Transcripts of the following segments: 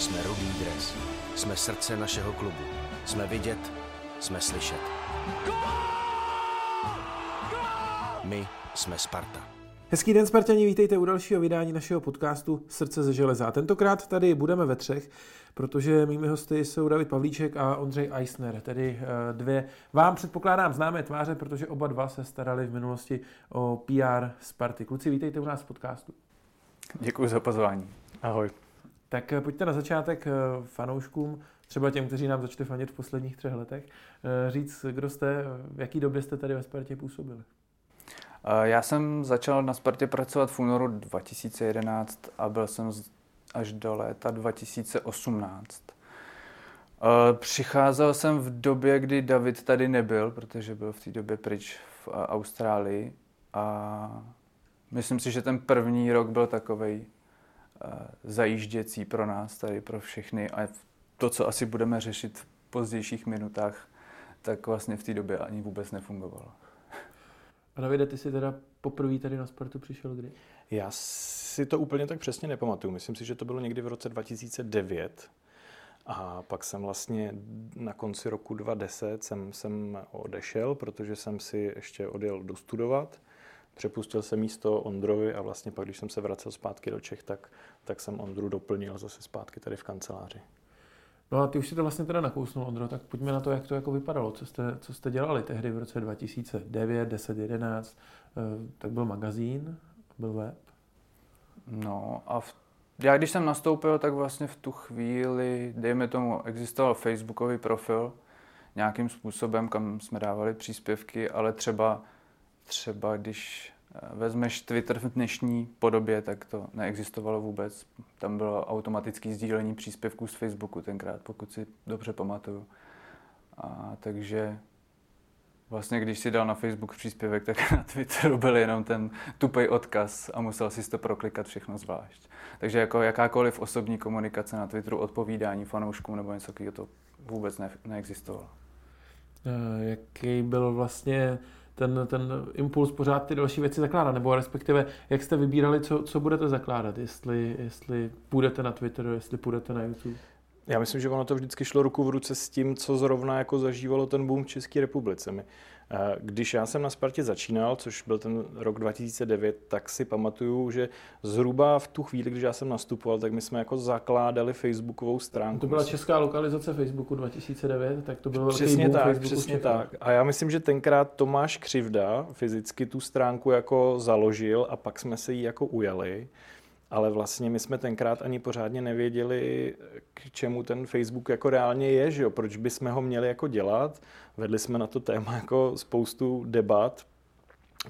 Jsme rudý dres. Jsme srdce našeho klubu. Jsme vidět, jsme slyšet. My jsme Sparta. Hezký den, Spartani, vítejte u dalšího vydání našeho podcastu Srdce ze železa. Tentokrát tady budeme ve třech, protože mými hosty jsou David Pavlíček a Ondřej Eisner, tedy eh, dvě vám předpokládám známé tváře, protože oba dva se starali v minulosti o PR Sparty. Kluci, vítejte u nás v podcastu. Děkuji za pozvání. Ahoj. Tak eh, pojďte na začátek eh, fanouškům, třeba těm, kteří nám začali fanit v posledních třech letech, říct, kdo jste, v jaký době jste tady ve Spartě působili. Já jsem začal na Spartě pracovat v únoru 2011 a byl jsem až do léta 2018. Přicházel jsem v době, kdy David tady nebyl, protože byl v té době pryč v Austrálii a myslím si, že ten první rok byl takový zajížděcí pro nás tady, pro všechny a to, co asi budeme řešit v pozdějších minutách, tak vlastně v té době ani vůbec nefungovalo. A Davide, ty jsi teda poprvé tady na sportu přišel kdy? Já si to úplně tak přesně nepamatuju. Myslím si, že to bylo někdy v roce 2009. A pak jsem vlastně na konci roku 2010 jsem, jsem odešel, protože jsem si ještě odjel dostudovat. Přepustil jsem místo Ondrovi a vlastně pak, když jsem se vracel zpátky do Čech, tak, tak jsem Ondru doplnil zase zpátky tady v kanceláři. No a ty už si to vlastně teda nakousnul, Ondro, tak pojďme na to, jak to jako vypadalo, co jste, co jste dělali tehdy v roce 2009, 10, 11, tak byl magazín, byl web. No a v, já když jsem nastoupil, tak vlastně v tu chvíli, dejme tomu, existoval facebookový profil nějakým způsobem, kam jsme dávali příspěvky, ale třeba, třeba když vezmeš Twitter v dnešní podobě, tak to neexistovalo vůbec. Tam bylo automatické sdílení příspěvků z Facebooku tenkrát, pokud si dobře pamatuju. A takže vlastně, když si dal na Facebook příspěvek, tak na Twitteru byl jenom ten tupej odkaz a musel si to proklikat všechno zvlášť. Takže jako jakákoliv osobní komunikace na Twitteru, odpovídání fanouškům nebo něco takového, to vůbec ne, neexistovalo. Jaký byl vlastně ten, ten impuls pořád ty další věci zakládat, nebo respektive jak jste vybírali, co, co budete zakládat, jestli, jestli půjdete na Twitter, jestli půjdete na YouTube? Já myslím, že ono to vždycky šlo ruku v ruce s tím, co zrovna jako zažívalo ten boom v České republice. My když já jsem na Spartě začínal, což byl ten rok 2009, tak si pamatuju, že zhruba v tu chvíli, když já jsem nastupoval, tak my jsme jako zakládali facebookovou stránku. To byla česká lokalizace Facebooku 2009, tak to bylo Přesně tak, Facebooku přesně tak. A já myslím, že tenkrát Tomáš Křivda fyzicky tu stránku jako založil a pak jsme se jí jako ujali ale vlastně my jsme tenkrát ani pořádně nevěděli, k čemu ten Facebook jako reálně je, že jo? proč bychom ho měli jako dělat. Vedli jsme na to téma jako spoustu debat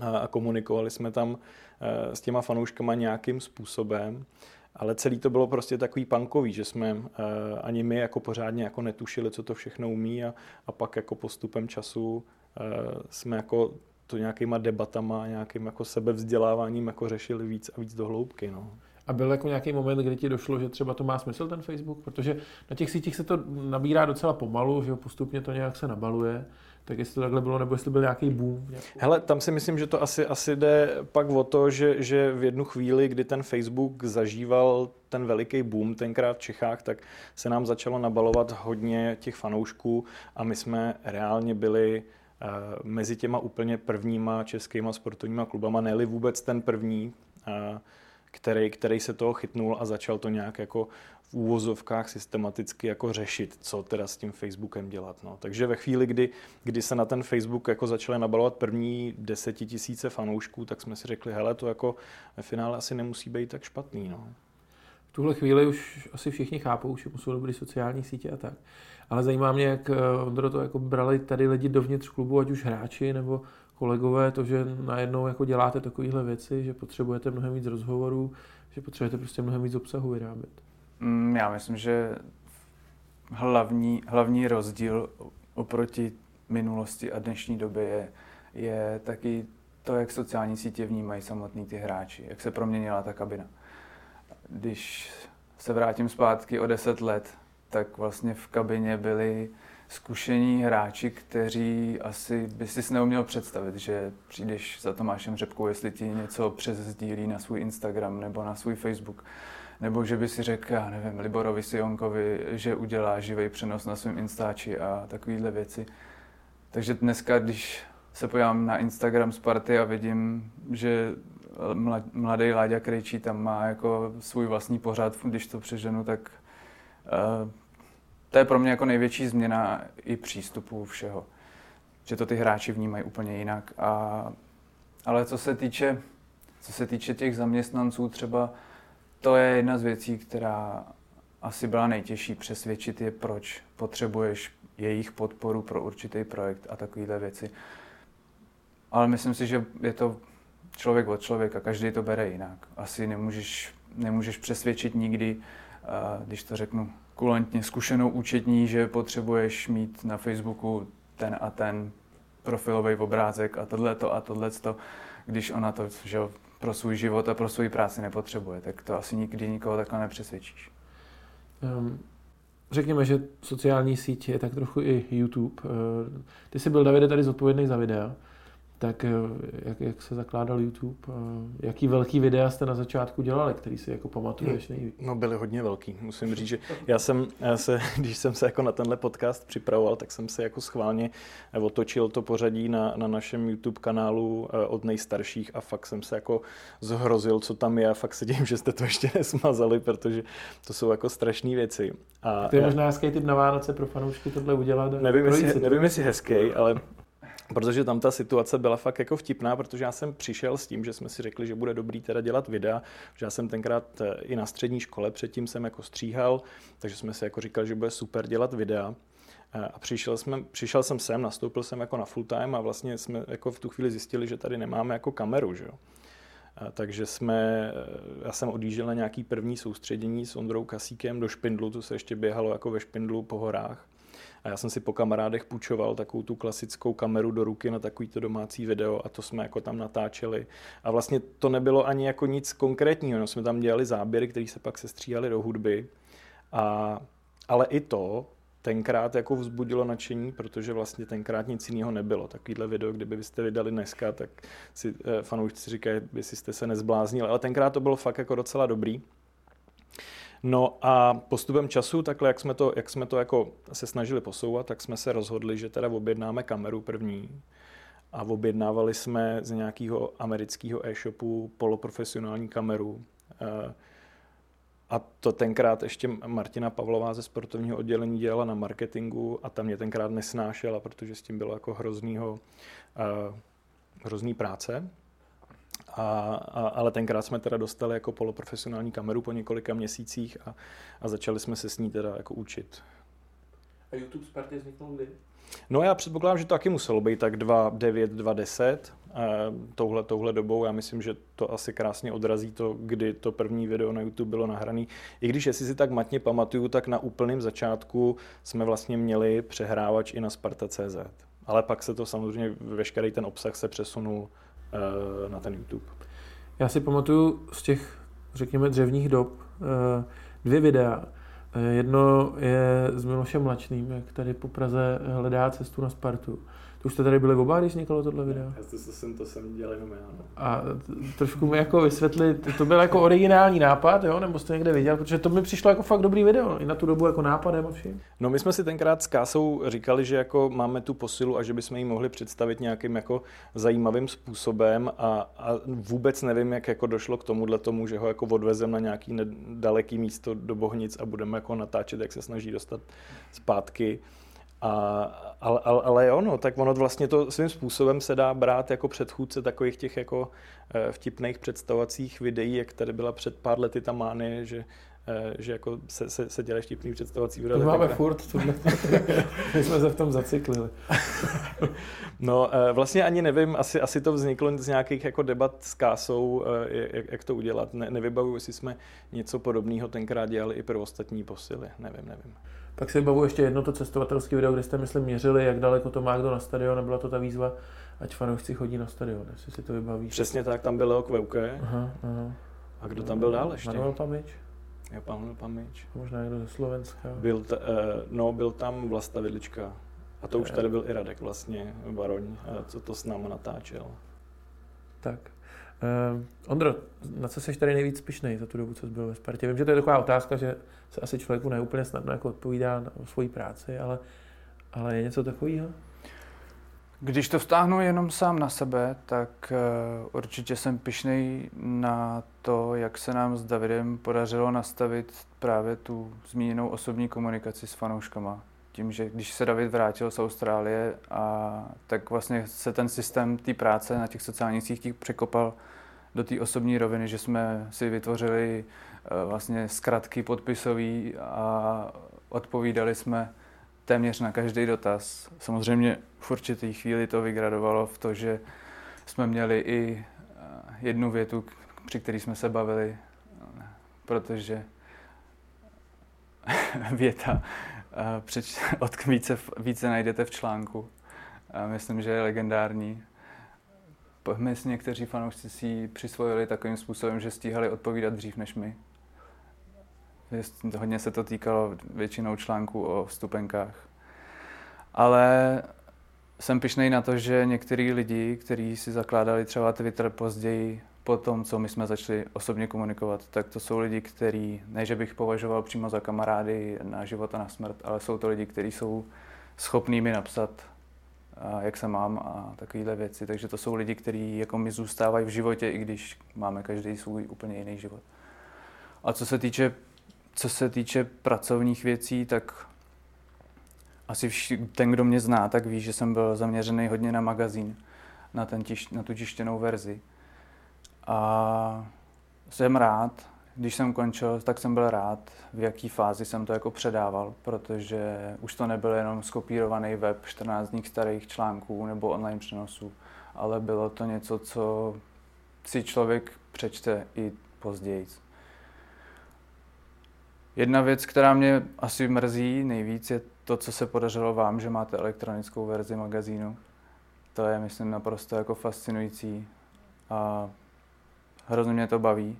a komunikovali jsme tam eh, s těma fanouškama nějakým způsobem. Ale celý to bylo prostě takový punkový, že jsme uh, ani my jako pořádně jako netušili, co to všechno umí a, a pak jako postupem času uh, jsme jako to nějakýma debatama, nějakým jako sebevzděláváním jako řešili víc a víc do hloubky. No. A byl jako nějaký moment, kdy ti došlo, že třeba to má smysl ten Facebook? Protože na těch sítích se to nabírá docela pomalu, že postupně to nějak se nabaluje. Tak jestli to takhle bylo, nebo jestli byl nějaký boom? Nějakou... Hele, tam si myslím, že to asi, asi jde pak o to, že, že v jednu chvíli, kdy ten Facebook zažíval ten veliký boom tenkrát v Čechách, tak se nám začalo nabalovat hodně těch fanoušků a my jsme reálně byli uh, mezi těma úplně prvníma českýma sportovníma klubama, ne vůbec ten první, uh, který, který se toho chytnul a začal to nějak jako v úvozovkách systematicky jako řešit, co teda s tím Facebookem dělat. No. Takže ve chvíli, kdy, kdy se na ten Facebook jako začaly nabalovat první desetitisíce fanoušků, tak jsme si řekli, hele, to jako ve finále asi nemusí být tak špatný. No. V tuhle chvíli už asi všichni chápou, že jsou dobré sociální sítě a tak. Ale zajímá mě, jak eh, Ondro to jako brali tady lidi dovnitř klubu, ať už hráči nebo kolegové, to, že najednou jako děláte takovéhle věci, že potřebujete mnohem víc rozhovorů, že potřebujete prostě mnohem víc obsahu vyrábět? Mm, já myslím, že hlavní, hlavní rozdíl oproti minulosti a dnešní době je, je taky to, jak sociální sítě vnímají samotný ty hráči, jak se proměnila ta kabina. Když se vrátím zpátky o deset let, tak vlastně v kabině byli zkušení hráči, kteří asi by si neuměl představit, že přijdeš za Tomášem Řepkou, jestli ti něco přes sdílí na svůj Instagram nebo na svůj Facebook, nebo že by si řekl, já nevím, Liborovi Sionkovi, že udělá živý přenos na svém Instači a takovéhle věci. Takže dneska, když se podívám na Instagram Sparty a vidím, že mladý Láďa Krejčí tam má jako svůj vlastní pořád, když to přeženu, tak uh, to je pro mě jako největší změna i přístupu všeho. Že to ty hráči vnímají úplně jinak. A, ale co se týče, co se týče těch zaměstnanců, třeba to je jedna z věcí, která asi byla nejtěžší přesvědčit je, proč potřebuješ jejich podporu pro určitý projekt a takovéhle věci. Ale myslím si, že je to člověk od člověka, každý to bere jinak. Asi nemůžeš, nemůžeš přesvědčit nikdy, když to řeknu kulantně, zkušenou účetní, že potřebuješ mít na Facebooku ten a ten profilový obrázek a tohleto a tohleto, když ona to že pro svůj život a pro svou práci nepotřebuje, tak to asi nikdy nikoho takhle nepřesvědčíš. Um, řekněme, že sociální síť je tak trochu i YouTube. Eh, ty jsi byl, Davide, tady zodpovědný za videa tak eh, jak, jak se zakládal YouTube, jaký velký videa jste na začátku dělali, který si jako pamatuješ nejvíc? No byly hodně velký, musím říct, že já jsem já se, když jsem se jako na tenhle podcast připravoval, tak jsem se jako schválně otočil to pořadí na, na našem YouTube kanálu eh, od nejstarších a fakt jsem se jako zhrozil, co tam je a fakt se dím, že jste to ještě nesmazali, protože to jsou jako strašné věci. A to je možná hezký typ na Vánoce pro fanoušky tohle udělat. Nevím, jestli, nevím, jestli hezký, ale Protože tam ta situace byla fakt jako vtipná, protože já jsem přišel s tím, že jsme si řekli, že bude dobrý teda dělat videa, že já jsem tenkrát eh, i na střední škole předtím jsem jako stříhal, takže jsme si jako říkali, že bude super dělat videa. Eh, a přišel, jsme, přišel jsem sem, nastoupil jsem jako na full time a vlastně jsme jako v tu chvíli zjistili, že tady nemáme jako kameru, že jo. Eh, takže jsme, já jsem odjížděl na nějaký první soustředění s Ondrou Kasíkem do Špindlu, to se ještě běhalo jako ve Špindlu po horách. A já jsem si po kamarádech půjčoval takovou tu klasickou kameru do ruky na takovýto domácí video a to jsme jako tam natáčeli. A vlastně to nebylo ani jako nic konkrétního, no jsme tam dělali záběry, které se pak sestříhali do hudby. A, ale i to tenkrát jako vzbudilo nadšení, protože vlastně tenkrát nic jiného nebylo. Takovýhle video, kdyby byste vydali dneska, tak si eh, fanoušci říkají, jestli jste se nezbláznili. Ale tenkrát to bylo fakt jako docela dobrý. No a postupem času, takhle jak jsme to, jak jsme to jako se snažili posouvat, tak jsme se rozhodli, že teda objednáme kameru první a objednávali jsme z nějakého amerického e-shopu poloprofesionální kameru. Eh, a to tenkrát ještě Martina Pavlová ze sportovního oddělení dělala na marketingu a tam mě tenkrát nesnášela, protože s tím bylo jako hroznýho, uh, hrozný práce. A, a, ale tenkrát jsme teda dostali jako poloprofesionální kameru po několika měsících a, a začali jsme se s ní teda jako učit. A YouTube Sparty vzniknul kdy? No já předpokládám, že to taky muselo být tak 2.9, 2.10 eh, touhle, touhle dobou. Já myslím, že to asi krásně odrazí to, kdy to první video na YouTube bylo nahrané. I když, jestli si tak matně pamatuju, tak na úplném začátku jsme vlastně měli přehrávač i na Sparta.cz. Ale pak se to samozřejmě, veškerý ten obsah se přesunul na ten YouTube. Já si pamatuju z těch, řekněme, dřevních dob eh, dvě videa. Eh, jedno je s Milošem Mlačným, jak tady po Praze hledá cestu na Spartu. To už jste tady byli oba, když vznikalo tohle video? Já to, to, jsem, to jsem dělal jenom já. No. A trošku mi jako vysvětlit, to byl jako originální nápad, jo? nebo jste někde viděl, protože to mi přišlo jako fakt dobrý video, i na tu dobu jako nápadem a vším. No my jsme si tenkrát s Kásou říkali, že jako máme tu posilu a že bychom ji mohli představit nějakým jako zajímavým způsobem a, a vůbec nevím, jak jako došlo k tomuhle tomu, že ho jako odvezem na nějaký daleký místo do Bohnic a budeme jako natáčet, jak se snaží dostat zpátky. A, ale, ale, ale jo, no, tak ono vlastně to svým způsobem se dá brát jako předchůdce takových těch jako eh, vtipných představovacích videí, jak tady byla před pár lety ta mány, že že jako se, se, se dělají vtipný představovací. To máme tak, furt, tohle, my jsme se v tom zaciklili. no eh, vlastně ani nevím, asi, asi to vzniklo z nějakých jako debat s kásou, jak, jak to udělat. Ne, nevybavuji, jestli jsme něco podobného tenkrát dělali i pro ostatní posily, nevím, nevím. Pak si bavu ještě jedno to cestovatelské video, kde jste, myslím, měřili, jak daleko to má kdo na stadion, a byla to ta výzva, ať fanoušci chodí na stadion, jestli si to vybaví. Přesně tak, tam bylo Kveuke. Aha, aha. A kdo tam byl dál ještě? Manuel Pamič. Jo, Manuel Pamič. Možná někdo ze Slovenska. Byl, t, uh, no, byl tam Vlasta Vidlička. A to už tady byl i Radek vlastně, Baroň, co to s náma natáčel. Tak. Uh, Ondro, na co jsi tady nejvíc pišnej za tu dobu, co jsi byl ve Spartě? Vím, že to je taková otázka, že se asi člověku neúplně snadno jako odpovídá na svoji práci, ale, ale je něco takového? Když to vztáhnu jenom sám na sebe, tak uh, určitě jsem pišnej na to, jak se nám s Davidem podařilo nastavit právě tu zmíněnou osobní komunikaci s fanouškama. Tím, že když se David vrátil z Austrálie, a, tak vlastně se ten systém té práce na těch sociálních sítích překopal do té osobní roviny, že jsme si vytvořili uh, vlastně zkratky podpisový a odpovídali jsme téměř na každý dotaz. Samozřejmě v určitý chvíli to vygradovalo v to, že jsme měli i eh, jednu větu, při které jsme se bavili, protože věta eh, od více, více najdete v článku. Myslím, že je legendární. My někteří fanoušci si ji přisvojili takovým způsobem, že stíhali odpovídat dřív než my. Hodně se to týkalo většinou článků o vstupenkách. Ale jsem pišnej na to, že některý lidi, kteří si zakládali třeba Twitter později, po tom, co my jsme začali osobně komunikovat, tak to jsou lidi, kteří, ne že bych považoval přímo za kamarády na život a na smrt, ale jsou to lidi, kteří jsou schopní mi napsat, jak se mám a takovéhle věci. Takže to jsou lidi, kteří jako mi zůstávají v životě, i když máme každý svůj úplně jiný život. A co se týče, co se týče pracovních věcí, tak asi vši, ten, kdo mě zná, tak ví, že jsem byl zaměřený hodně na magazín, na, ten tiš, na tu tištěnou verzi. A jsem rád, když jsem končil, tak jsem byl rád, v jaký fázi jsem to jako předával, protože už to nebyl jenom skopírovaný web 14 dní starých článků nebo online přenosů, ale bylo to něco, co si člověk přečte i později. Jedna věc, která mě asi mrzí nejvíc, je to, co se podařilo vám, že máte elektronickou verzi magazínu. To je, myslím, naprosto jako fascinující a hrozně mě to baví.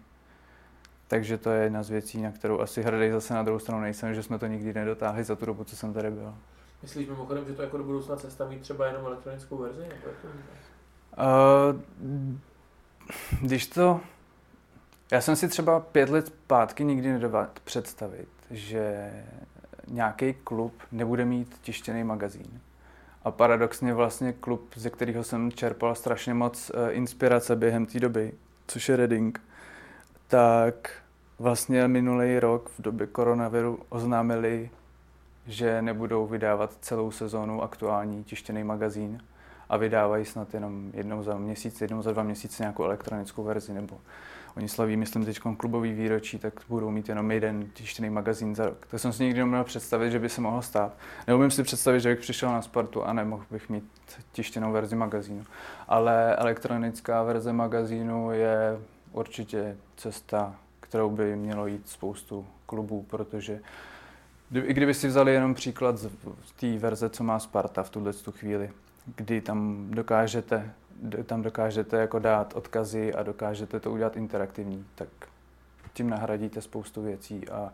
Takže to je jedna z věcí, na kterou asi hrdý zase na druhou stranu nejsem, že jsme to nikdy nedotáhli za tu dobu, co jsem tady byl. Myslíš mimochodem, že to jako do budoucna cesta mít třeba jenom elektronickou verzi? Uh, když to... Já jsem si třeba pět let zpátky nikdy nedovedl představit, že nějaký klub nebude mít tištěný magazín. A paradoxně vlastně klub, ze kterého jsem čerpal strašně moc uh, inspirace během té doby, což je Reading, tak vlastně minulý rok v době koronaviru oznámili, že nebudou vydávat celou sezónu aktuální tištěný magazín a vydávají snad jenom jednou za měsíc, jednou za dva měsíce nějakou elektronickou verzi nebo Oni slaví, myslím, teď klubový výročí, tak budou mít jenom jeden tištěný magazín za rok. To jsem si nikdy nemohl představit, že by se mohlo stát. Neumím si představit, že bych přišel na sportu a nemohl bych mít tištěnou verzi magazínu. Ale elektronická verze magazínu je určitě cesta, kterou by mělo jít spoustu klubů, protože i kdyby si vzali jenom příklad z té verze, co má Sparta v tuhle chvíli, kdy tam dokážete tam dokážete jako dát odkazy a dokážete to udělat interaktivní, tak tím nahradíte spoustu věcí a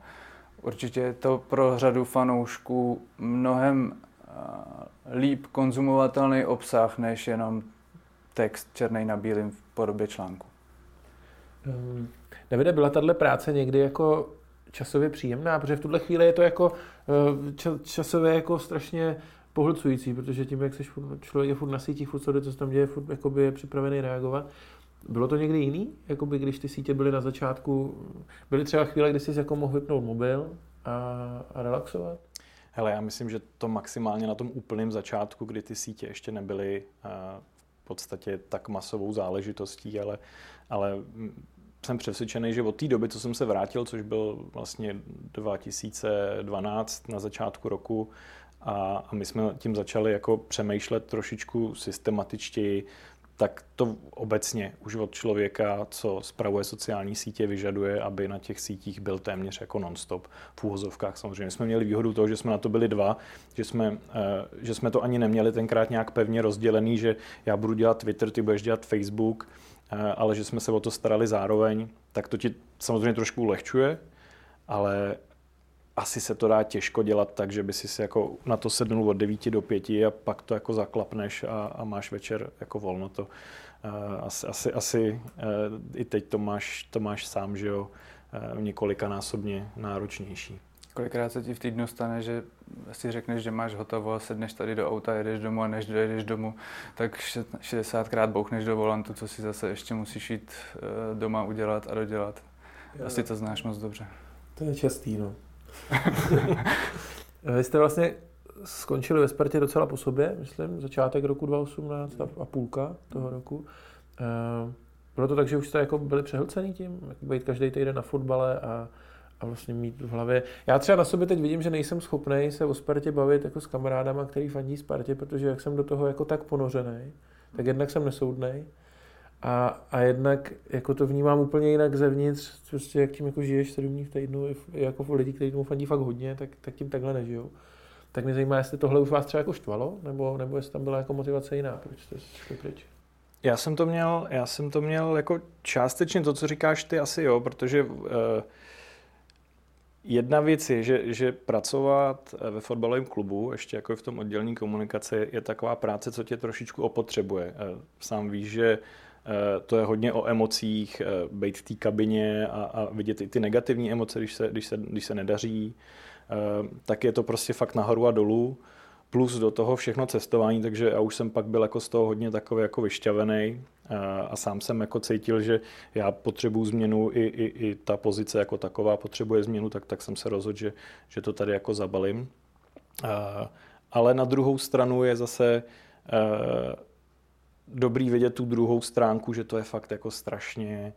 určitě je to pro řadu fanoušků mnohem líp konzumovatelný obsah, než jenom text černý na bílým v podobě článku. Um, Davide, byla tahle práce někdy jako časově příjemná? Protože v tuhle chvíli je to jako e, časově jako strašně pohlcující, protože tím, jak seš furt, člověk je furt na sítích, furt co se tam děje, furt jakoby je připravený reagovat. Bylo to někdy jiný? Jakoby, když ty sítě byly na začátku, byly třeba chvíle, kdy jsi jako mohl vypnout mobil a, a relaxovat? Hele, já myslím, že to maximálně na tom úplném začátku, kdy ty sítě ještě nebyly uh, v podstatě tak masovou záležitostí, ale, ale jsem přesvědčený, že od té doby, co jsem se vrátil, což byl vlastně 2012 na začátku roku, a, a my jsme tím začali jako přemýšlet trošičku systematičtěji, tak to obecně už od člověka, co spravuje sociální sítě, vyžaduje, aby na těch sítích byl téměř jako non-stop v úhozovkách. Samozřejmě jsme měli výhodu toho, že jsme na to byli dva, že jsme, eh, že jsme to ani neměli tenkrát nějak pevně rozdělený, že já budu dělat Twitter, ty budeš dělat Facebook, eh, ale že jsme se o to starali zároveň, tak to ti samozřejmě trošku ulehčuje, ale asi se to dá těžko dělat tak, že by si jako na to sednul od 9 do 5 a pak to jako zaklapneš a, a máš večer jako volno. To, uh, asi, asi, asi uh, i teď to máš, to máš sám, že jo, uh, několikanásobně náročnější. Kolikrát se ti v týdnu stane, že si řekneš, že máš hotovo a sedneš tady do auta, jedeš domů a než dojedeš domů, tak 60krát bouchneš do volantu, co si zase ještě musíš jít doma udělat a dodělat. Asi to znáš moc dobře. To je častý, no. Vy jste vlastně skončili ve Spartě docela po sobě, myslím, začátek roku 2018 a půlka toho roku. Eh, bylo to tak, že už jste jako byli přehlcený tím, jako být každý týden na fotbale a, a vlastně mít v hlavě. Já třeba na sobě teď vidím, že nejsem schopný se o Spartě bavit jako s kamarádama, který fandí Spartě, protože jak jsem do toho jako tak ponořený, tak jednak jsem nesoudnej a, a jednak jako to vnímám úplně jinak zevnitř, prostě jak tím jako žiješ sedm dní v týdnu, jako lidi, kteří tomu fandí fakt hodně, tak, tak tím takhle nežijou. Tak mě zajímá, jestli tohle už vás třeba jako štvalo, nebo, nebo jestli tam byla jako motivace jiná, proč jste šli pryč. Já jsem to měl, já jsem to měl jako částečně to, co říkáš ty, asi jo, protože uh, jedna věc je, že, že pracovat ve fotbalovém klubu, ještě jako v tom oddělení komunikace, je taková práce, co tě trošičku opotřebuje. Uh, sám víš, že uh, Eh, to je hodně o emocích, eh, být v té kabině a, a vidět i ty negativní emoce, když se, když se, když se nedaří. Eh, tak je to prostě fakt nahoru a dolů. Plus do toho všechno cestování, takže já už jsem pak byl jako z toho hodně takový jako vyšťavený a sám jsem jako cítil, že já potřebuju změnu, i, i, i ta pozice jako taková potřebuje změnu, tak, tak jsem se rozhodl, že, že to tady jako zabalím. Ale na druhou stranu je zase dobrý vidět tu druhou stránku, že to je fakt jako strašně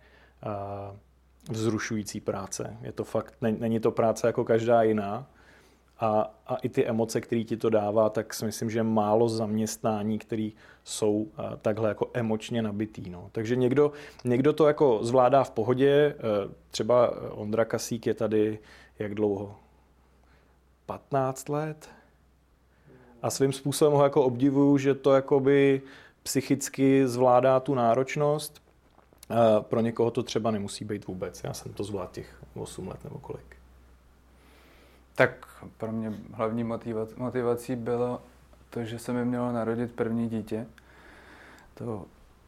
uh, vzrušující práce. Je to fakt, není to práce jako každá jiná. A, a i ty emoce, které ti to dává, tak si myslím, že málo zaměstnání, které jsou uh, takhle jako emočně nabitý. No. Takže někdo, někdo to jako zvládá v pohodě, uh, třeba Ondra Kasík je tady jak dlouho? 15 let? A svým způsobem ho jako obdivuju, že to jakoby psychicky zvládá tu náročnost. Pro někoho to třeba nemusí být vůbec. Já jsem to zvládl těch 8 let nebo kolik. Tak pro mě hlavní motivací bylo to, že se mi mělo narodit první dítě. To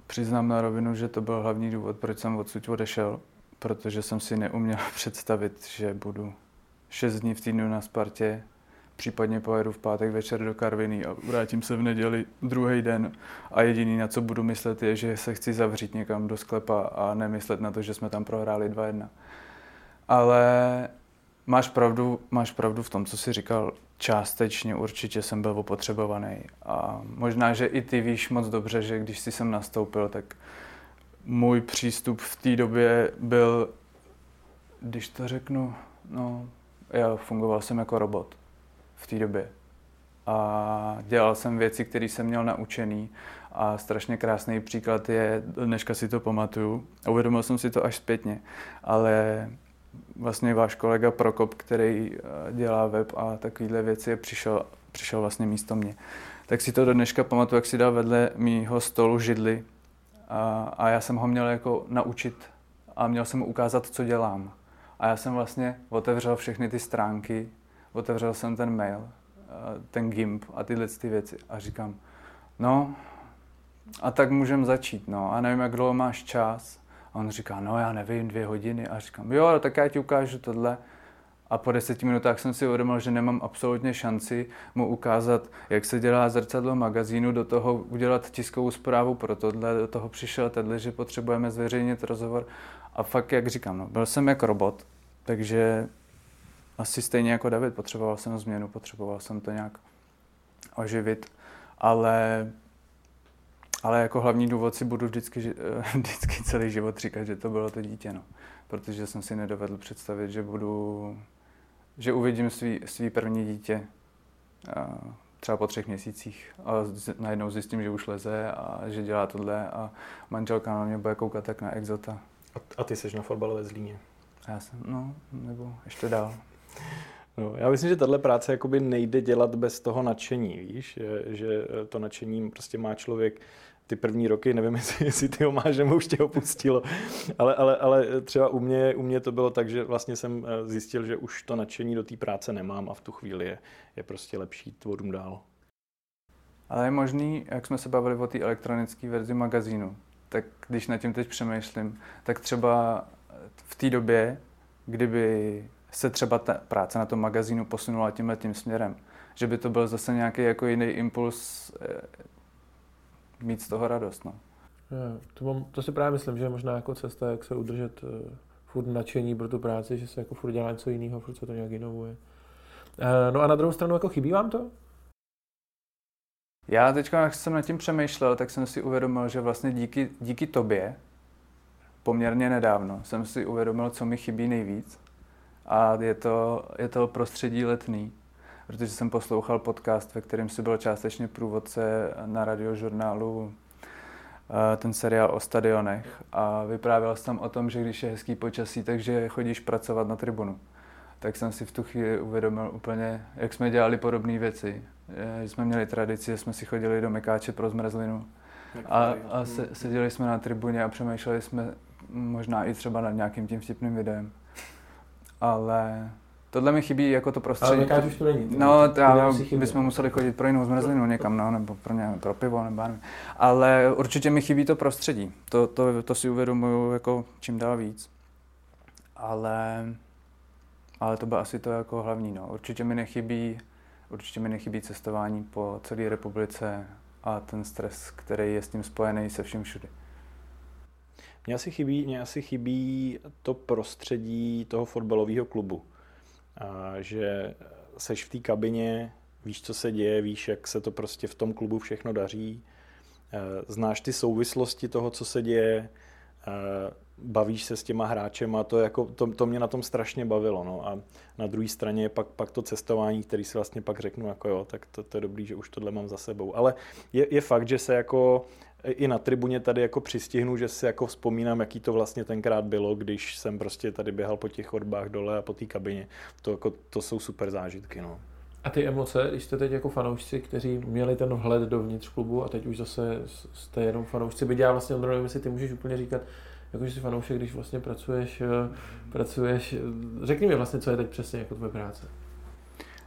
přiznám na rovinu, že to byl hlavní důvod, proč jsem odsud odešel, protože jsem si neuměl představit, že budu 6 dní v týdnu na Spartě případně pojedu v pátek večer do Karviny a vrátím se v neděli druhý den a jediný, na co budu myslet, je, že se chci zavřít někam do sklepa a nemyslet na to, že jsme tam prohráli 2-1. Ale máš pravdu, máš pravdu v tom, co jsi říkal. Částečně určitě jsem byl opotřebovaný. A možná, že i ty víš moc dobře, že když jsi sem nastoupil, tak můj přístup v té době byl, když to řeknu, no, já fungoval jsem jako robot v té době. A dělal jsem věci, které jsem měl naučený a strašně krásný příklad je, dneška si to pamatuju, uvědomil jsem si to až zpětně, ale vlastně váš kolega Prokop, který eh, dělá web a takovéhle věci, přišel, přišel vlastně místo mě. Tak si to do dneška pamatuju, jak si dal vedle mýho stolu židli a, a já jsem ho měl jako naučit a měl jsem mu ukázat, co dělám. A já jsem vlastně otevřel všechny ty stránky otevřel jsem ten mail, eh, ten GIMP a tyhle ty věci a říkám, no a tak můžeme začít, no a nevím, jak dlouho máš čas. A on říká, no já nevím, dvě hodiny. A říkám, jo, tak já ti ukážu tohle. A po deseti minutách jsem si uvědomil, že nemám absolutně šanci mu ukázat, jak se dělá zrcadlo magazínu, do toho udělat tiskovou zprávu pro tohle, do toho přišel tenhle, že potřebujeme zveřejnit rozhovor. A fakt, jak říkám, no, byl jsem jako robot, takže asi stejně jako David, potřeboval jsem změnu, potřeboval jsem to nějak oživit, ale, ale jako hlavní důvod si budu vždycky, vždycky celý život říkat, že to bylo to dítě, no. protože jsem si nedovedl představit, že budu, že uvidím svý, svý první dítě třeba po třech měsících a najednou zjistím, že už leze a že dělá tohle a manželka na mě bude koukat tak na exota. A, ty jsi na fotbale ve Zlíně? Já jsem, no, nebo ještě dál. No, já myslím, že tahle práce jakoby nejde dělat bez toho nadšení, víš, že, že to nadšení prostě má člověk ty první roky, nevím, jestli, jestli ty ho máš, nebo už tě opustilo, ale, ale, ale třeba u mě, u mě to bylo tak, že vlastně jsem eh, zjistil, že už to nadšení do té práce nemám a v tu chvíli je, je prostě lepší tvorům dál. Ale je možný, jak jsme se bavili o té elektronické verzi magazínu, tak když nad tím teď přemýšlím, tak třeba v té době, kdyby se třeba ta práce na tom magazínu posunula tímhle tím směrem, že by to byl zase nějaký jako jiný impuls eh, mít z toho radost. No. To, mám, to si právě myslím, že je možná jako cesta, jak se udržet uh, furt nadšení pro tu práci, že se jako furt dělá něco jiného, furt se to nějak inovuje. Uh, no a na druhou stranu, jako chybí vám to? Já teď, jak jsem nad tím přemýšlel, tak jsem si uvědomil, že vlastně díky, díky tobě, poměrně nedávno, jsem si uvědomil, co mi chybí nejvíc. A je to, je to prostředí letný protože jsem poslouchal podcast, ve kterém si byl částečně průvodce na radiožurnálu eh, ten seriál o stadionech a vyprávěl jsem tam o tom, že když je hezký počasí, takže chodíš pracovat na tribunu. Tak jsem si v tu chvíli uvědomil úplně, jak jsme dělali podobné věci. Že jsme měli tradici, že jsme si chodili do Mekáče pro zmrzlinu a, a se, seděli jsme na tribuně a přemýšleli jsme možná i třeba nad nějakým tím vtipným videem. Ale Tohle mi chybí jako to prostředí. Ale už to není. No, to já, bychom museli chodit pro jinou zmrzlinu někam, no, nebo pro, ně, pro pivo, nebo nevím. Ale určitě mi chybí to prostředí. To, to, to si uvědomuju jako čím dál víc. Ale, ale to bylo asi to jako hlavní. No. Určitě mi nechybí, určitě mi nechybí cestování po celé republice a ten stres, který je s tím spojený se vším všude. Mně asi chybí, mně asi chybí to prostředí toho fotbalového klubu a že seš v té kabině, víš, co se děje, víš, jak se to prostě v tom klubu všechno daří, eh, znáš ty souvislosti toho, co se děje, eh, bavíš se s těma hráčem a to, jako, to, to mě na tom strašně bavilo. No. A na druhé straně pak, pak to cestování, který si vlastně pak řeknu, jako jo, tak to, to je dobrý, že už tohle mám za sebou. Ale je, je fakt, že se jako i na tribuně tady jako přistihnu, že si jako vzpomínám, jaký to vlastně tenkrát bylo, když jsem prostě tady běhal po těch chodbách dole a po té kabině. To, jako, to jsou super zážitky. No. A ty emoce, když jste teď jako fanoušci, kteří měli ten vhled dovnitř klubu a teď už zase jste jenom fanoušci, byť já vlastně, Ondro, nevím, jestli ty můžeš úplně říkat, jakože jsi fanoušek, když vlastně pracuješ, eh, pracuješ, eh, řekni mi vlastně, co je teď přesně jako tvoje práce.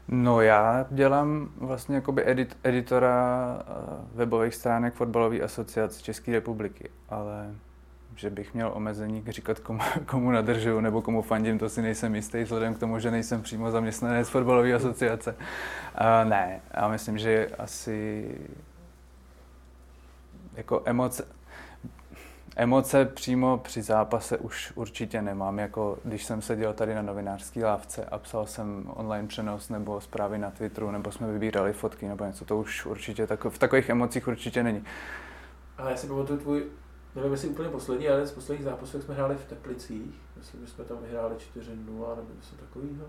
No já dělám vlastně jakoby edit, editora eh, webových stránek fotbalové asociace České republiky, ale že bych měl omezení říkat, komu, komu nadržuju nebo komu fandím, to si nejsem jistý, vzhledem k tomu, že nejsem přímo zaměstnanec fotbalové asociace. Uh, ne, já myslím, že asi jako emoce, Emoce přímo při zápase už určitě nemám, jako když jsem seděl tady na novinářské lávce a psal jsem online přenos nebo zprávy na Twitteru, nebo jsme vybírali fotky nebo něco, to už určitě tako, v takových emocích určitě není. Ale já si pamatuju tvůj, nevím jestli úplně poslední, ale z posledních zápasů, jak jsme hráli v Teplicích, myslím, že jsme tam vyhráli 4-0 nebo něco takového.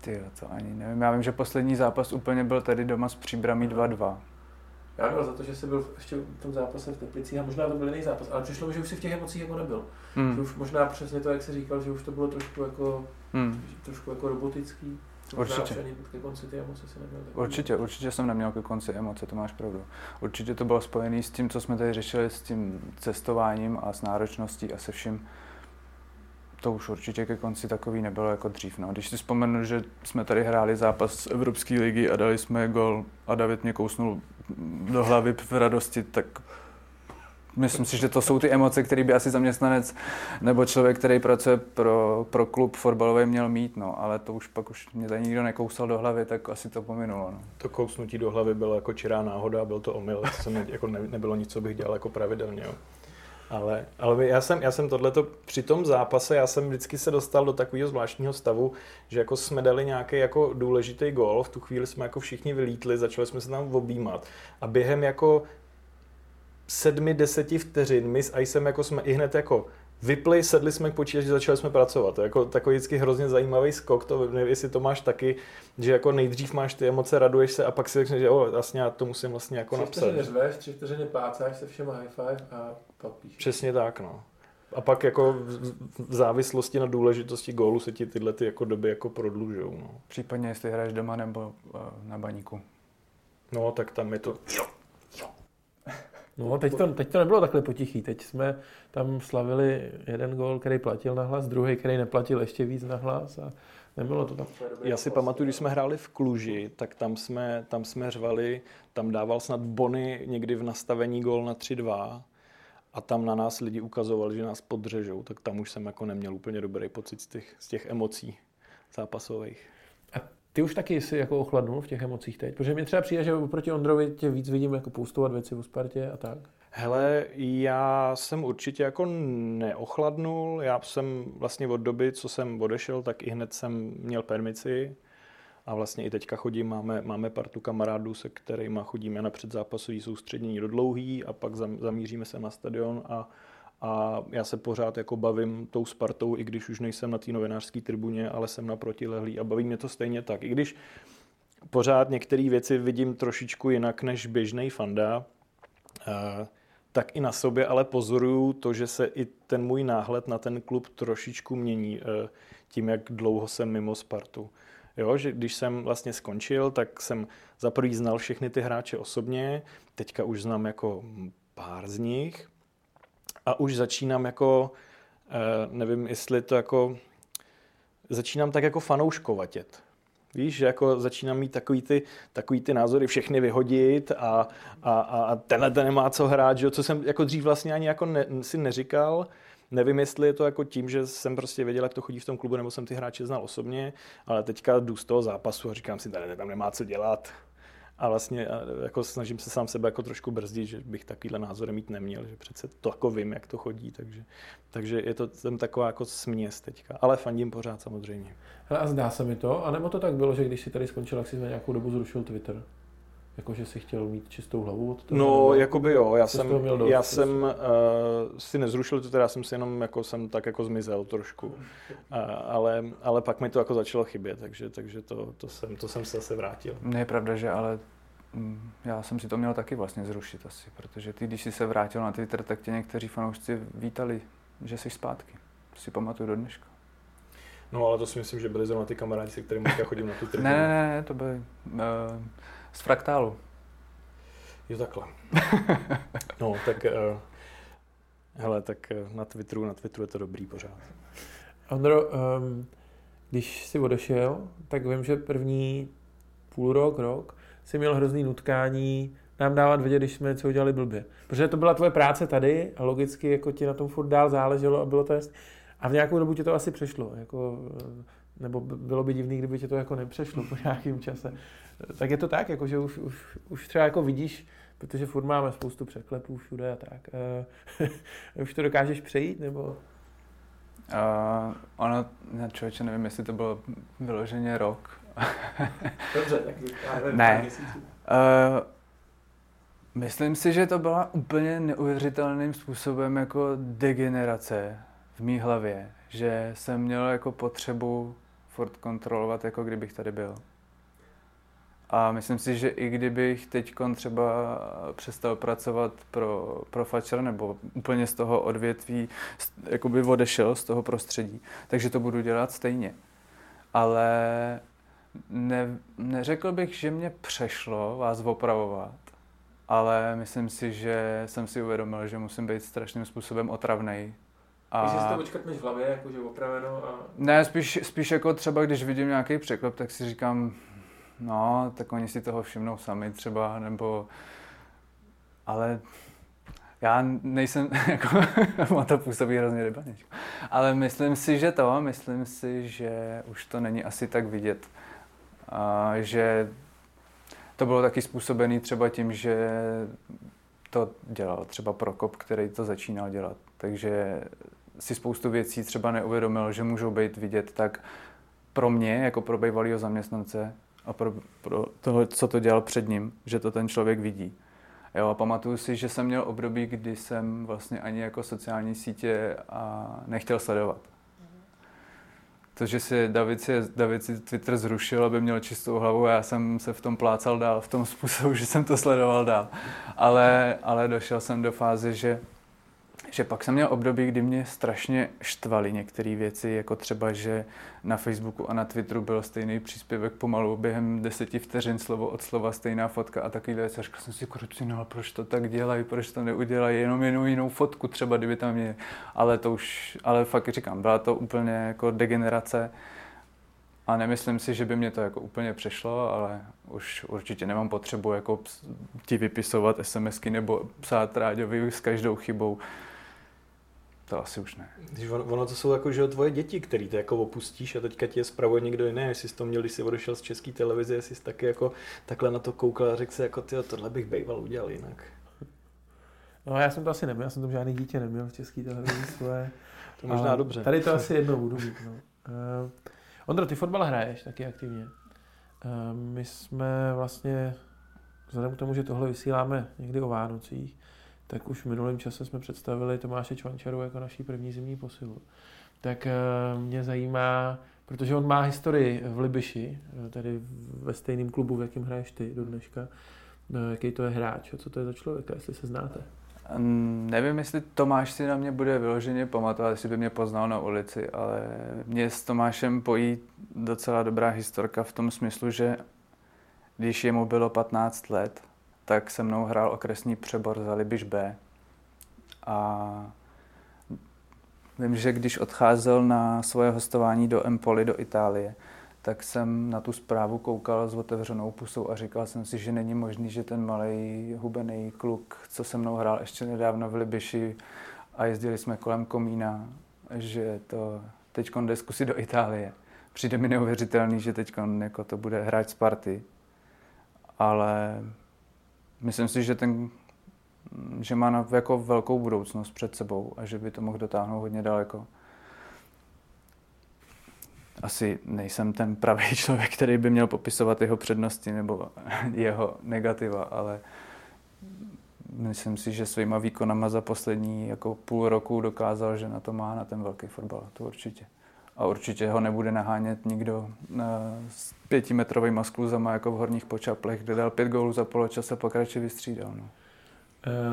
Ty, to ani nevím. Já vím, že poslední zápas úplně byl tady doma s příbramí 2-2. Já měl za to, že jsi byl ještě v tom zápase v Teplicích a možná to byl jiný zápas, ale přišlo mi, že už si v těch emocích jako nebyl. Hmm. Že už možná přesně to, jak jsi říkal, že už to bylo trošku jako, hmm. trošku jako robotický. Určitě. Ke konci ty emoce si neměl určitě, určitě jsem neměl ke konci emoce, to máš pravdu. Určitě to bylo spojené s tím, co jsme tady řešili, s tím cestováním a s náročností a se vším. To už určitě ke konci takový nebylo jako dřív. No. Když si vzpomenu, že jsme tady hráli zápas Evropské ligy a dali jsme gol a David mě kousnul do hlavy v radosti, tak myslím si, že to jsou ty emoce, které by asi zaměstnanec nebo člověk, který pracuje pro, pro klub fotbalový měl mít, no, ale to už pak už mě tady nikdo nekousal do hlavy, tak asi to pominulo. No. To kousnutí do hlavy bylo jako čirá náhoda, byl to omyl, to ne, jako ne, nebylo nic, co bych dělal jako pravidelně. Jo. Ale, ale já jsem, já jsem tohleto, při tom zápase, já jsem vždycky se dostal do takového zvláštního stavu, že jako jsme dali nějaký jako důležitý gol, v tu chvíli jsme jako všichni vylítli, začali jsme se tam objímat a během jako sedmi, deseti vteřin my s Icem jako jsme i hned jako vypli, sedli jsme k počítači, začali jsme pracovat. To je jako takový vždycky hrozně zajímavý skok, to nevím, jestli to máš taky, že jako nejdřív máš ty emoce, raduješ se a pak si řekneš, že jo, vlastně já to musím vlastně jako tři napsat. Tři vteřiny řveš, tři vteřiny plácáš se všema high five a pak píšeš. Přesně tak, no. A pak jako v závislosti na důležitosti gólu se ti tyhle ty jako doby jako prodlužou. No. Případně jestli hraješ doma nebo uh, na baníku. No, tak tam je to No, teď to, teď to nebylo takhle potichý. Teď jsme tam slavili jeden gol, který platil na hlas, druhý, který neplatil ještě víc na hlas a nebylo to tam. Já si pamatuju, když jsme hráli v Kluži, tak tam jsme, tam jsme řvali, tam dával snad Bony někdy v nastavení gol na 3-2 a tam na nás lidi ukazovali, že nás podřežou, tak tam už jsem jako neměl úplně dobrý pocit z těch, z těch emocí zápasových. Ty už taky jsi jako ochladnul v těch emocích teď? Protože mi třeba přijde, že oproti Ondrovi tě víc vidím jako poustovat věci o Spartě a tak. Hele, já jsem určitě jako neochladnul. Já jsem vlastně od doby, co jsem odešel, tak i hned jsem měl permici. A vlastně i teďka chodím, máme, máme partu kamarádů, se kterými chodíme na předzápasový soustředění do dlouhý a pak zamíříme se na stadion a, a já se pořád jako bavím tou Spartou, i když už nejsem na té novinářské tribuně, ale jsem na protilehlý a baví mě to stejně tak. I když pořád některé věci vidím trošičku jinak než běžný fanda, eh, tak i na sobě ale pozoruju to, že se i ten můj náhled na ten klub trošičku mění eh, tím, jak dlouho jsem mimo Spartu. Jo, že když jsem vlastně skončil, tak jsem za prvý znal všechny ty hráče osobně, teďka už znám jako pár z nich a už začínám jako, eh, nevím, jestli to jako, začínám tak jako fanouškovatět. Víš, že jako začínám mít takový ty, takový ty názory všechny vyhodit a, a, a tenhle ten nemá co hrát, že? co jsem jako dřív vlastně ani jako ne, si neříkal. Nevím, jestli je to jako tím, že jsem prostě věděl, jak to chodí v tom klubu, nebo jsem ty hráče znal osobně, ale teďka jdu z toho zápasu a říkám si, tady tam nemá co dělat. A vlastně jako snažím se sám sebe jako trošku brzdit, že bych takovýhle názor mít neměl, že přece to jako vím, jak to chodí, takže, takže je to ten taková jako směs teďka, ale fandím pořád samozřejmě. A zdá se mi to, anebo to tak bylo, že když si tady skončil, tak si nějakou dobu zrušil Twitter? Jako, že si chtěl mít čistou hlavu od toho? No, jakoby jo, já jsem, dost, já jsem uh, si nezrušil to, teda já jsem si jenom jako jsem tak jako zmizel trošku, uh, ale, ale pak mi to jako začalo chybět, takže, takže to, to, jsem, to jsem se zase vrátil. Ne je pravda, že ale mm, já jsem si to měl taky vlastně zrušit asi, protože ty, když jsi se vrátil na Twitter, tak tě někteří fanoušci vítali, že jsi zpátky. To si pamatuju do dneška. No ale to si myslím, že byli zrovna ty kamarádi, se kterými já chodím na tu tribunu. Ne, ne, ne, to byly uh, z fraktálu. Jo, takhle. no, tak uh, hele, tak uh, na Twitteru, na Twitteru je to dobrý pořád. Ondro, um, když jsi odešel, tak vím, že první půl rok, rok, si měl hrozný nutkání nám dávat vědět, když jsme něco udělali blbě. Protože to byla tvoje práce tady a logicky jako ti na tom furt dál záleželo a bylo to jest. A v nějakou dobu ti to asi přešlo. Jako, nebo bylo by divný, kdyby ti to jako nepřešlo po nějakém čase. Tak je to tak, jako, že už, už, už třeba jako vidíš, protože furt máme spoustu překlepů všude a tak. Uh, už to dokážeš přejít, nebo? Uh, ono, ne, člověče, nevím, jestli to bylo vyloženě rok. Dobře, tak ne. Uh, myslím si, že to byla úplně neuvěřitelným způsobem jako degenerace v mý hlavě, že jsem měl jako potřebu furt kontrolovat, jako kdybych tady byl. A myslím si, že i kdybych teď třeba přestal pracovat pro, pro Fatscher nebo úplně z toho odvětví, jakoby odešel z toho prostředí, takže to budu dělat stejně. Ale ne, neřekl bych, že mě přešlo vás opravovat, ale myslím si, že jsem si uvědomil, že musím být strašným způsobem otravný a... Když si to očkrtneš v hlavě, jakože opraveno a... Ne, spíš, spíš jako třeba, když vidím nějaký překlep, tak si říkám, no, tak oni si toho všimnou sami třeba, nebo... Ale já nejsem, jako, má to působí hrozně rybaněč. Ale myslím si, že to, myslím si, že už to není asi tak vidět. A že to bylo taky způsobený třeba tím, že to dělal třeba Prokop, který to začínal dělat. Takže si spoustu věcí třeba neuvědomil, že můžou být vidět, tak pro mě, jako pro bývalého zaměstnance a pro, pro toho, co to dělal před ním, že to ten člověk vidí. Jo, a pamatuju si, že jsem měl období, kdy jsem vlastně ani jako sociální sítě a nechtěl sledovat. To, že si David, si David si Twitter zrušil, aby měl čistou hlavu a já jsem se v tom plácal dál, v tom způsobu, že jsem to sledoval dál. Ale, ale došel jsem do fáze, že že pak jsem měl období, kdy mě strašně štvaly některé věci, jako třeba, že na Facebooku a na Twitteru byl stejný příspěvek pomalu během deseti vteřin slovo od slova, stejná fotka a takový věc. A jsem si, krucinál, proč to tak dělají, proč to neudělají, jenom jinou jinou fotku třeba, kdyby tam mě... Ale to už, ale fakt říkám, byla to úplně jako degenerace. A nemyslím si, že by mě to jako úplně přešlo, ale už určitě nemám potřebu jako ti vypisovat SMSky nebo psát Ráďovi s každou chybou. To asi už ne. Když ono, ono to jsou jako, že tvoje děti, který ty jako opustíš a teďka ti je spravuje někdo jiný. Jestli jsi to měl, když jsi odešel z české televize, jestli jsi taky jako takhle na to koukal a řekl si, jako ty, tohle bych bejval udělal jinak. No já jsem to asi neměl, já jsem tam žádný dítě neměl v české televizi svoje. To možná dobře. Tady to asi jednou budu mít. No. Uh, Ondro, ty fotbal hraješ taky aktivně. Uh, my jsme vlastně, vzhledem k tomu, že tohle vysíláme někdy o Vánocích, tak už v minulém čase jsme představili Tomáše Čvančaru jako naší první zimní posilu. Tak uh, mě zajímá, protože on má historii v Libiši, tedy ve stejném klubu, v jakém hraješ ty do dneška, jaký to je hráč co to je za člověka, jestli se znáte. Nevím, jestli Tomáš si na mě bude vyloženě pamatovat, jestli by mě poznal na ulici, ale mě s Tomášem pojí docela dobrá historka v tom smyslu, že když jemu bylo 15 let, tak se mnou hrál okresní přebor za Libiš B. A vím, že když odcházel na svoje hostování do Empoli, do Itálie, tak jsem na tu zprávu koukal s otevřenou pusou a říkal jsem si, že není možný, že ten malý hubený kluk, co se mnou hrál ještě nedávno v Libiši a jezdili jsme kolem komína, že to teď jde zkusit do Itálie. Přijde mi neuvěřitelný, že teď jako to bude hráč Sparty, ale myslím si, že ten že má na, jako velkou budoucnost před sebou a že by to mohl dotáhnout hodně daleko asi nejsem ten pravý člověk, který by měl popisovat jeho přednosti nebo jeho negativa, ale myslím si, že svýma výkonama za poslední jako půl roku dokázal, že na to má na ten velký fotbal, to určitě. A určitě ho nebude nahánět nikdo s pětimetrovými skluzama jako v horních počaplech, kde dal pět gólů za poločas a pokračuje vystřídal. No.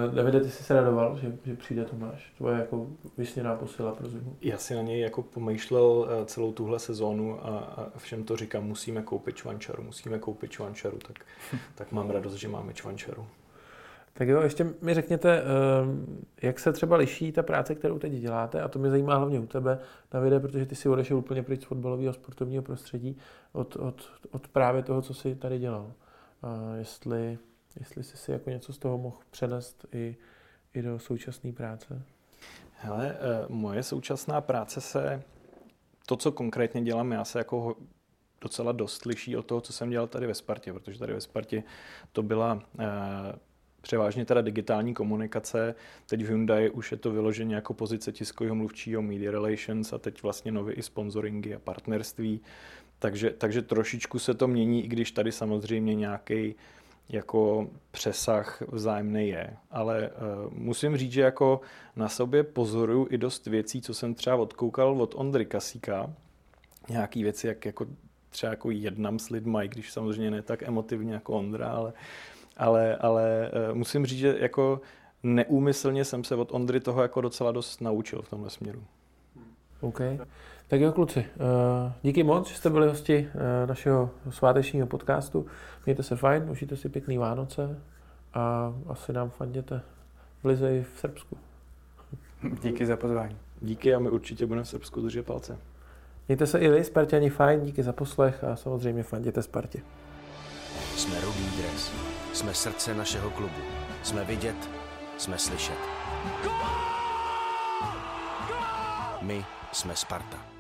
Uh, Davide, ty jsi se radoval, že, že přijde Tomáš, tvoje jako vysněná posila pro zimu? Já si na něj jako pomýšlel eh, celou tuhle sezónu a, a všem to říkám, musíme koupit čvančaru, musíme koupit čvančaru, tak, tak mám radost, že máme čvančaru. Tak jo, ještě mi řekněte, ehm, jak se třeba liší ta práce, kterou teď děláte, a to mě zajímá hlavně u tebe, Davide, protože ty si odešel úplně pryč z fotbalového sportovního prostředí od, od, od právě toho, co jsi tady dělal. A jestli jestli jsi si jako něco z toho mohl přenést i, i do současné práce. Hele, eh, moje současná práce se, to, co konkrétně dělám, já se jako docela dost liší od toho, co jsem dělal tady ve Spartě, protože tady ve Spartě to byla eh, převážně teda digitální komunikace. Teď v Hyundai už je to vyloženě jako pozice tiskového mluvčího Media Relations a teď vlastně nově i sponsoringy a partnerství. Takže, takže trošičku se to mění, i když tady samozřejmě nějaký jako přesah vzájemný je. Ale uh, musím říct, že jako na sobě pozoruju i dost věcí, co jsem třeba odkoukal od Ondry Kasíka. Nějaký věci, jak jako třeba jako jednám s lidmi, když samozřejmě ne tak emotivně jako Ondra, ale, ale, ale uh, musím říct, že jako neúmyslně jsem se od Ondry toho jako docela dost naučil v tomhle směru. OK. Tak jo, kluci, eh, díky moc, že jste byli hosti eh, našeho svátečního podcastu. Mějte se fajn, užijte si pěkný Vánoce a asi nám fanděte v Lize i v Srbsku. Díky za pozvání. Díky a my určitě budeme v Srbsku držet palce. Mějte se i vy, Spartani, fajn, díky za poslech a samozřejmě fanděte Spartě. Jsme Rudý dres. Jsme srdce našeho klubu. Jsme vidět, jsme slyšet. My jsme Sparta.